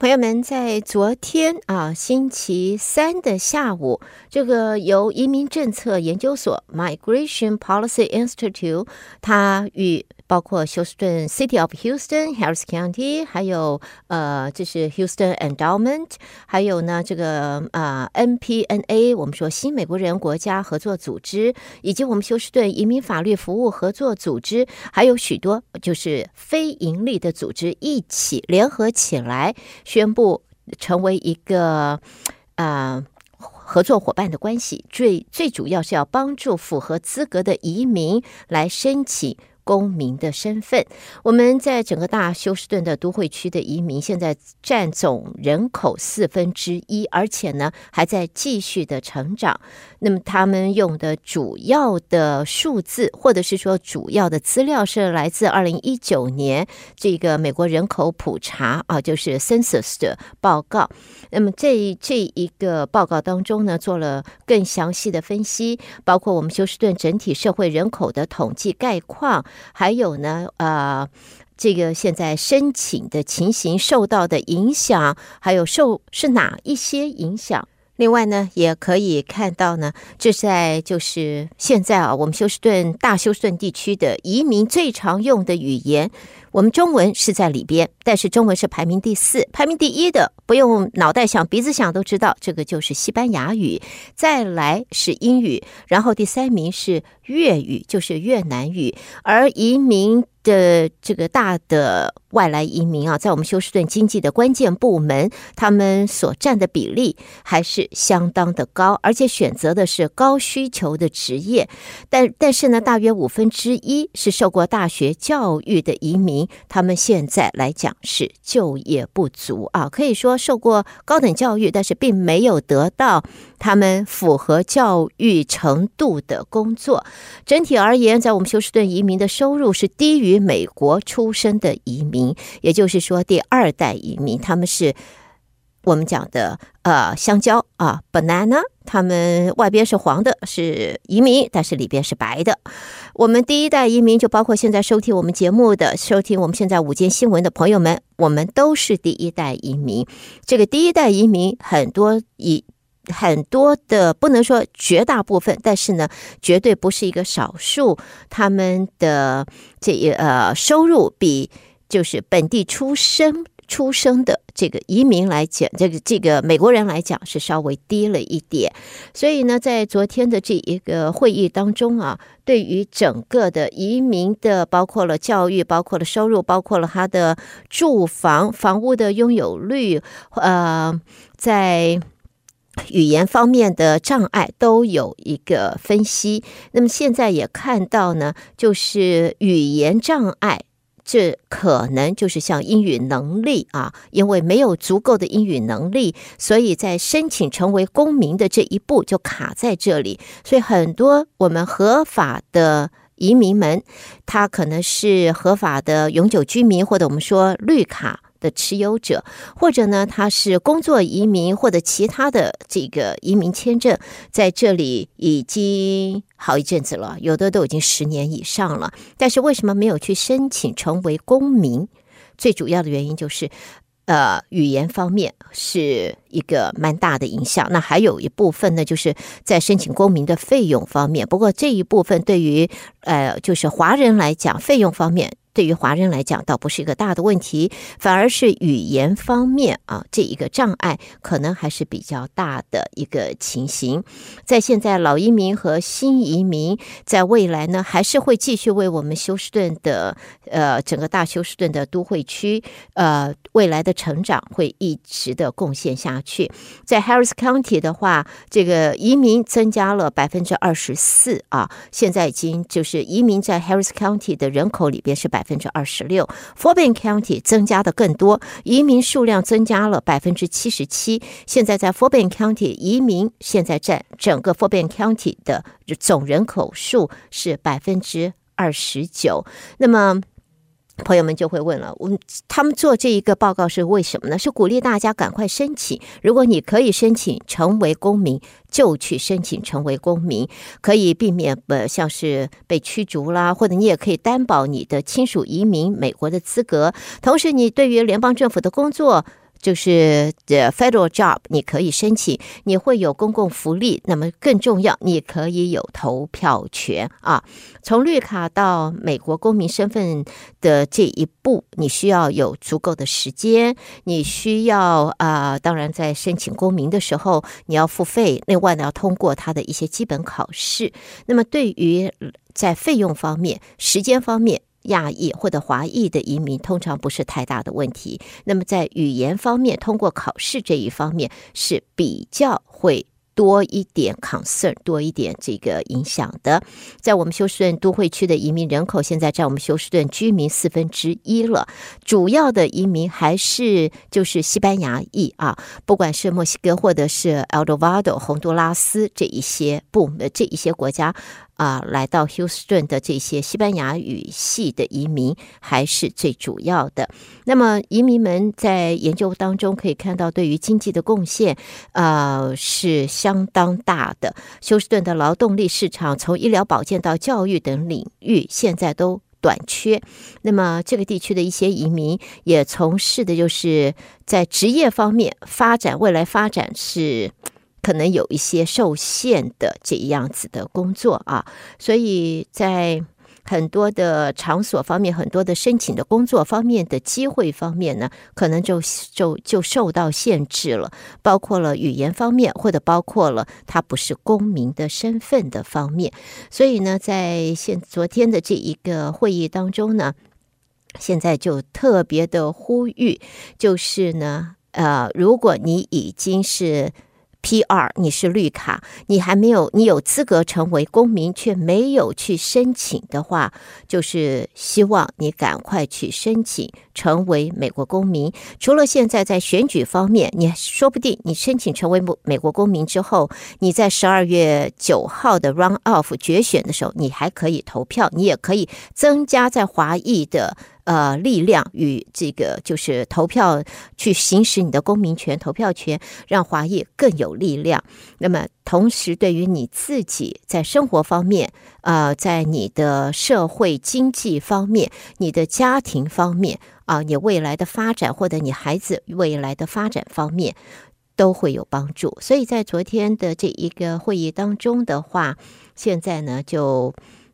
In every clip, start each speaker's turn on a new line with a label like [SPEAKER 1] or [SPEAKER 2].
[SPEAKER 1] 朋友们，在昨天啊，星期三的下午，这个由移民政策研究所 （Migration Policy Institute） 它与包括休斯顿 （City of Houston）、Harris County，还有呃，这是 Houston Endowment，还有呢这个啊、呃、NPNA，我们说新美国人国家合作组织，以及我们休斯顿移民法律服务合作组织，还有许多就是非盈利的组织一起联合起来。宣布成为一个啊、呃、合作伙伴的关系，最最主要是要帮助符合资格的移民来申请。公民的身份，我们在整个大休斯顿的都会区的移民现在占总人口四分之一，而且呢还在继续的成长。那么他们用的主要的数字，或者是说主要的资料，是来自二零一九年这个美国人口普查啊，就是 Census 的报告。那么这这一个报告当中呢，做了更详细的分析，包括我们休斯顿整体社会人口的统计概况。还有呢，呃，这个现在申请的情形受到的影响，还有受是哪一些影响？另外呢，也可以看到呢，这在就是现在啊，我们休斯顿大休斯顿地区的移民最常用的语言。我们中文是在里边，但是中文是排名第四，排名第一的不用脑袋想，鼻子想都知道，这个就是西班牙语，再来是英语，然后第三名是粤语，就是越南语，而移民的这个大的外来移民啊，在我们休斯顿经济的关键部门，他们所占的比例还是相当的高，而且选择的是高需求的职业，但但是呢，大约五分之一是受过大学教育的移民。他们现在来讲是就业不足啊，可以说受过高等教育，但是并没有得到他们符合教育程度的工作。整体而言，在我们休斯顿移民的收入是低于美国出生的移民，也就是说第二代移民，他们是。我们讲的呃香蕉啊，banana，他们外边是黄的，是移民，但是里边是白的。我们第一代移民就包括现在收听我们节目的、收听我们现在午间新闻的朋友们，我们都是第一代移民。这个第一代移民很多以很多的不能说绝大部分，但是呢，绝对不是一个少数，他们的这呃收入比就是本地出生。出生的这个移民来讲，这个这个美国人来讲是稍微低了一点，所以呢，在昨天的这一个会议当中啊，对于整个的移民的，包括了教育，包括了收入，包括了他的住房房屋的拥有率，呃，在语言方面的障碍都有一个分析。那么现在也看到呢，就是语言障碍。这可能就是像英语能力啊，因为没有足够的英语能力，所以在申请成为公民的这一步就卡在这里。所以很多我们合法的移民们，他可能是合法的永久居民，或者我们说绿卡。的持有者，或者呢，他是工作移民或者其他的这个移民签证，在这里已经好一阵子了，有的都已经十年以上了。但是为什么没有去申请成为公民？最主要的原因就是，呃，语言方面是一个蛮大的影响。那还有一部分呢，就是在申请公民的费用方面。不过这一部分对于呃，就是华人来讲，费用方面。对于华人来讲，倒不是一个大的问题，反而是语言方面啊，这一个障碍可能还是比较大的一个情形。在现在，老移民和新移民在未来呢，还是会继续为我们休斯顿的呃整个大休斯顿的都会区呃未来的成长会一直的贡献下去。在 Harris County 的话，这个移民增加了百分之二十四啊，现在已经就是移民在 Harris County 的人口里边是百。百分之二十六 f o r b i n County 增加的更多，移民数量增加了百分之七十七。现在在 f o r b i n County 移民现在占整个 f o r b i n County 的总人口数是百分之二十九。那么。朋友们就会问了，我他们做这一个报告是为什么呢？是鼓励大家赶快申请。如果你可以申请成为公民，就去申请成为公民，可以避免呃像是被驱逐啦，或者你也可以担保你的亲属移民美国的资格。同时，你对于联邦政府的工作。就是的 federal job，你可以申请，你会有公共福利。那么更重要，你可以有投票权啊。从绿卡到美国公民身份的这一步，你需要有足够的时间，你需要啊、当然在申请公民的时候，你要付费，另外呢要通过他的一些基本考试。那么对于在费用方面、时间方面，亚裔或者华裔的移民通常不是太大的问题。那么在语言方面，通过考试这一方面是比较会多一点 concern，多一点这个影响的。在我们休斯顿都会区的移民人口，现在占我们休斯顿居民四分之一了。主要的移民还是就是西班牙裔啊，不管是墨西哥或者是 El d o v a d o、洪都拉斯这一些不这一些国家。啊，来到休斯顿的这些西班牙语系的移民还是最主要的。那么，移民们在研究当中可以看到，对于经济的贡献，呃，是相当大的。休斯顿的劳动力市场，从医疗保健到教育等领域，现在都短缺。那么，这个地区的一些移民也从事的就是在职业方面发展，未来发展是。可能有一些受限的这样子的工作啊，所以在很多的场所方面，很多的申请的工作方面的机会方面呢，可能就就就受到限制了，包括了语言方面，或者包括了他不是公民的身份的方面。所以呢，在现昨天的这一个会议当中呢，现在就特别的呼吁，就是呢，呃，如果你已经是 PR，你是绿卡，你还没有，你有资格成为公民，却没有去申请的话，就是希望你赶快去申请成为美国公民。除了现在在选举方面，你说不定你申请成为美国公民之后，你在十二月九号的 run off 决选的时候，你还可以投票，你也可以增加在华裔的。呃，力量与这个就是投票去行使你的公民权、投票权，让华裔更有力量。那么，同时对于你自己在生活方面，呃，在你的社会经济方面、你的家庭方面啊、呃，你未来的发展或者你孩子未来的发展方面都会有帮助。所以在昨天的这一个会议当中的话，现在呢就。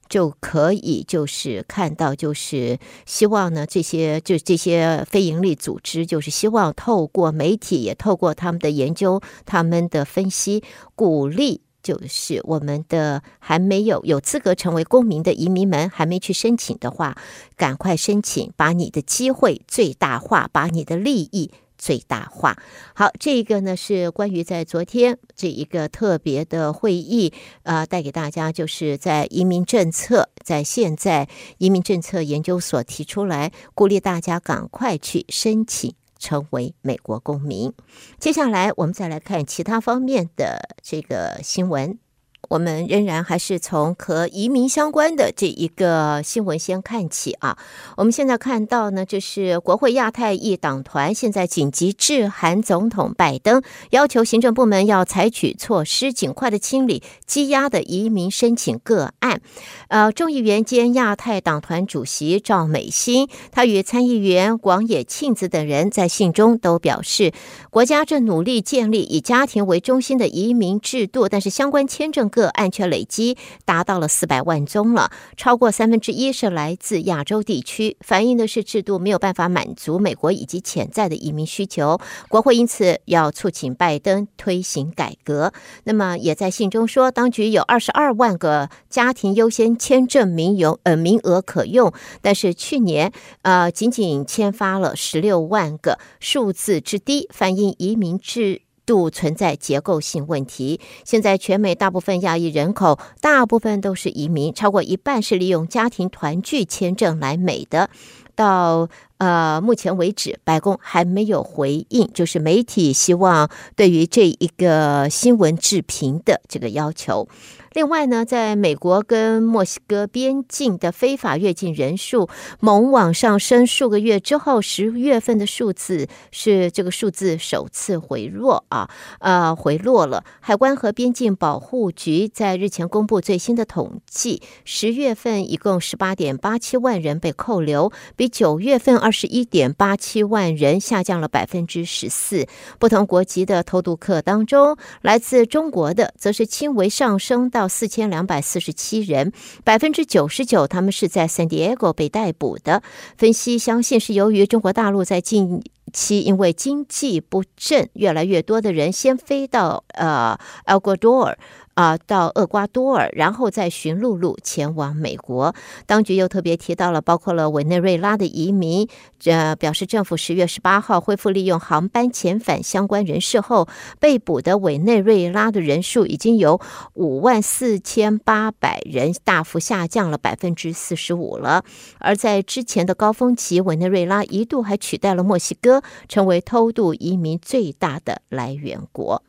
[SPEAKER 1] 就可以，就是看到，就是希望呢，这些就这些非营利组织，就是希望透过媒体，也透过他们的研究、他们的分析，鼓励，就是我们的还没有有资格成为公民的移民们，还没去申请的话，赶快申请，把你的机会最大化，把你的利益。最大化。好，这一个呢是关于在昨天这一个特别的会议，呃，带给大家就是在移民政策，在现在移民政策研究所提出来，鼓励大家赶快去申请成为美国公民。接下来我们再来看其他方面的这个新闻。我们仍然还是从和移民相关的这一个新闻先看起啊。我们现在看到呢，就是国会亚太一党团现在紧急致函总统拜登，要求行政部门要采取措施，尽快的清理积压的移民申请个案。呃，众议员兼亚太党团主席赵美心，他与参议员广野庆子等人在信中都表示，国家正努力建立以家庭为中心的移民制度，但是相关签证。个案却累积达到了四百万宗了，超过三分之一是来自亚洲地区，反映的是制度没有办法满足美国以及潜在的移民需求。国会因此要促请拜登推行改革。那么也在信中说，当局有二十二万个家庭优先签证名有呃名额可用，但是去年呃仅仅签发了十六万个，数字之低反映移民制度存在结构性问题。现在全美大部分亚裔人口，大部分都是移民，超过一半是利用家庭团聚签证来美的。到呃目前为止，白宫还没有回应，就是媒体希望对于这一个新闻置评的这个要求。另外呢，在美国跟墨西哥边境的非法越境人数猛往上升，数个月之后，十月份的数字是这个数字首次回落啊，呃，回落了。海关和边境保护局在日前公布最新的统计，十月份一共十八点八七万人被扣留，比九月份二十一点八七万人，下降了百分之十四。不同国籍的偷渡客当中，来自中国的则是轻微上升到四千两百四十七人，百分之九十九他们是在 San Diego 被逮捕的。分析相信是由于中国大陆在近期因为经济不振，越来越多的人先飞到呃 El Salvador 啊，到厄瓜多尔，然后再寻陆路前往美国。当局又特别提到了包括了委内瑞拉的移民，呃，表示政府十月十八号恢复利用航班遣返相关人士后，被捕的委内瑞拉的人数已经由五万四千八百人大幅下降了百分之四十五了。而在之前的高峰期，委内瑞拉一度还取代了墨西哥，成为偷渡移民最大的来源国。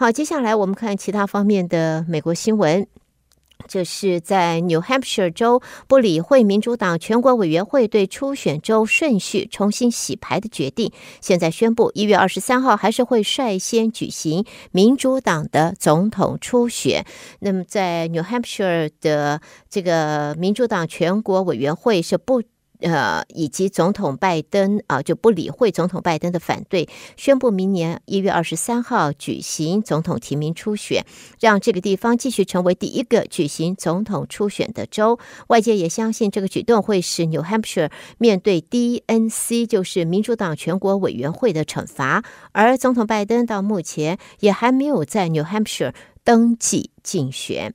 [SPEAKER 1] 好，接下来我们看其他方面的美国新闻。这是在 New Hampshire 州不理会民主党全国委员会对初选州顺序重新洗牌的决定，现在宣布一月二十三号还是会率先举行民主党的总统初选。那么，在 New Hampshire 的这个民主党全国委员会是不。呃，以及总统拜登啊，就不理会总统拜登的反对，宣布明年一月二十三号举行总统提名初选，让这个地方继续成为第一个举行总统初选的州。外界也相信这个举动会使 New Hampshire 面对 DNC，就是民主党全国委员会的惩罚。而总统拜登到目前也还没有在 New Hampshire 登记竞选。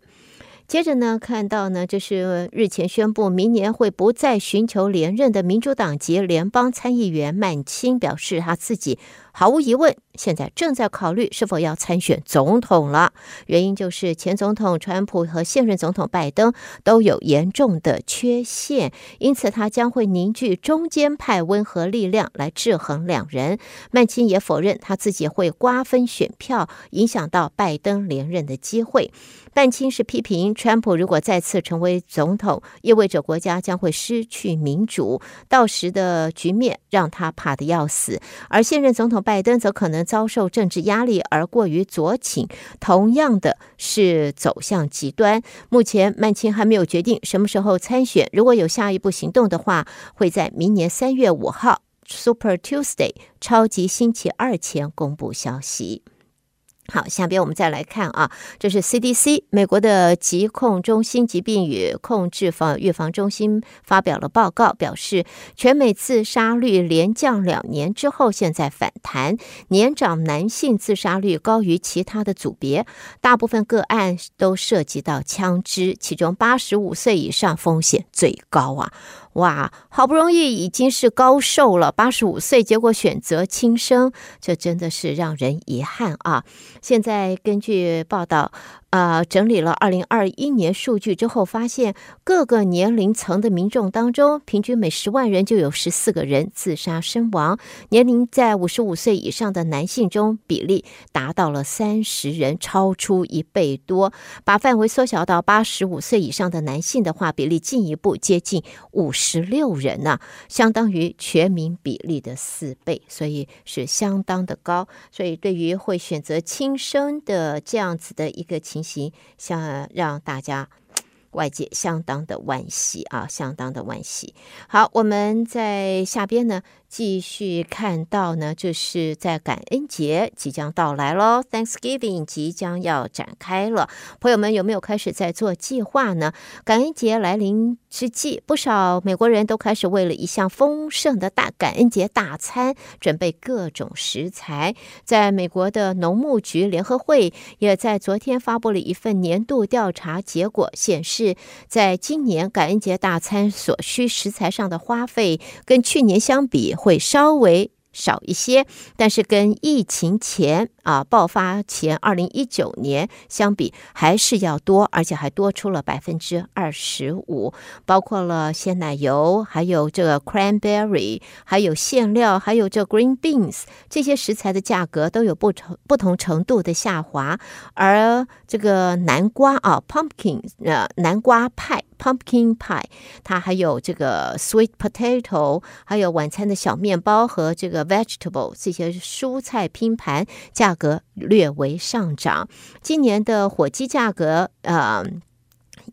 [SPEAKER 1] 接着呢，看到呢，就是日前宣布明年会不再寻求连任的民主党籍联邦参议员曼青表示，他自己毫无疑问，现在正在考虑是否要参选总统了。原因就是前总统川普和现任总统拜登都有严重的缺陷，因此他将会凝聚中间派温和力量来制衡两人。曼青也否认他自己会瓜分选票，影响到拜登连任的机会。曼青是批评川普如果再次成为总统，意味着国家将会失去民主，到时的局面让他怕得要死，而现任总统。拜登则可能遭受政治压力而过于左倾，同样的是走向极端。目前曼青还没有决定什么时候参选，如果有下一步行动的话，会在明年三月五号 Super Tuesday 超级星期二前公布消息。好，下边我们再来看啊，这是 CDC 美国的疾控中心疾病与控制防预防中心发表了报告，表示全美自杀率连降两年之后，现在反弹，年长男性自杀率高于其他的组别，大部分个案都涉及到枪支，其中八十五岁以上风险最高啊。哇，好不容易已经是高寿了，八十五岁，结果选择轻生，这真的是让人遗憾啊！现在根据报道。呃，整理了二零二一年数据之后，发现各个年龄层的民众当中，平均每十万人就有十四个人自杀身亡。年龄在五十五岁以上的男性中，比例达到了三十人，超出一倍多。把范围缩小到八十五岁以上的男性的话，比例进一步接近五十六人呢、相当于全民比例的四倍，所以是相当的高。所以对于会选择轻生的这样子的一个情，行，想让大家外界相当的惋惜啊，相当的惋惜。好，我们在下边呢。继续看到呢，就是在感恩节即将到来喽，Thanksgiving 即将要展开了。朋友们有没有开始在做计划呢？感恩节来临之际，不少美国人都开始为了一项丰盛的大感恩节大餐准备各种食材。在美国的农牧局联合会也在昨天发布了一份年度调查结果，显示在今年感恩节大餐所需食材上的花费跟去年相比，会稍微少一些，但是跟疫情前啊爆发前二零一九年相比，还是要多，而且还多出了百分之二十五。包括了鲜奶油，还有这个 cranberry，还有馅料，还有这 green beans，这些食材的价格都有不同不同程度的下滑。而这个南瓜啊，pumpkin，呃，南瓜派。Pumpkin pie，它还有这个 sweet potato，还有晚餐的小面包和这个 vegetable 这些蔬菜拼盘价格略微上涨。今年的火鸡价格呃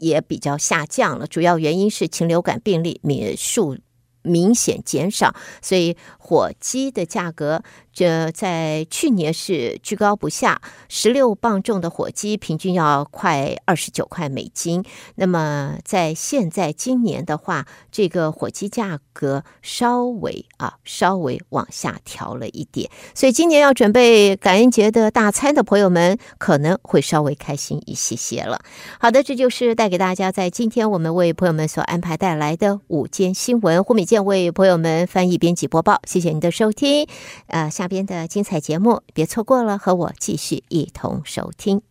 [SPEAKER 1] 也比较下降了，主要原因是禽流感病例免数明显减少，所以火鸡的价格，这在去年是居高不下，十六磅重的火鸡平均要快二十九块美金。那么在现在今年的话，这个火鸡价格稍微啊稍微往下调了一点，所以今年要准备感恩节的大餐的朋友们可能会稍微开心一些些了。好的，这就是带给大家在今天我们为朋友们所安排带来的午间新闻。胡美健为朋友们翻译、编辑、播报，谢谢您的收听。呃，下边的精彩节目别错过了，和我继续一同收听。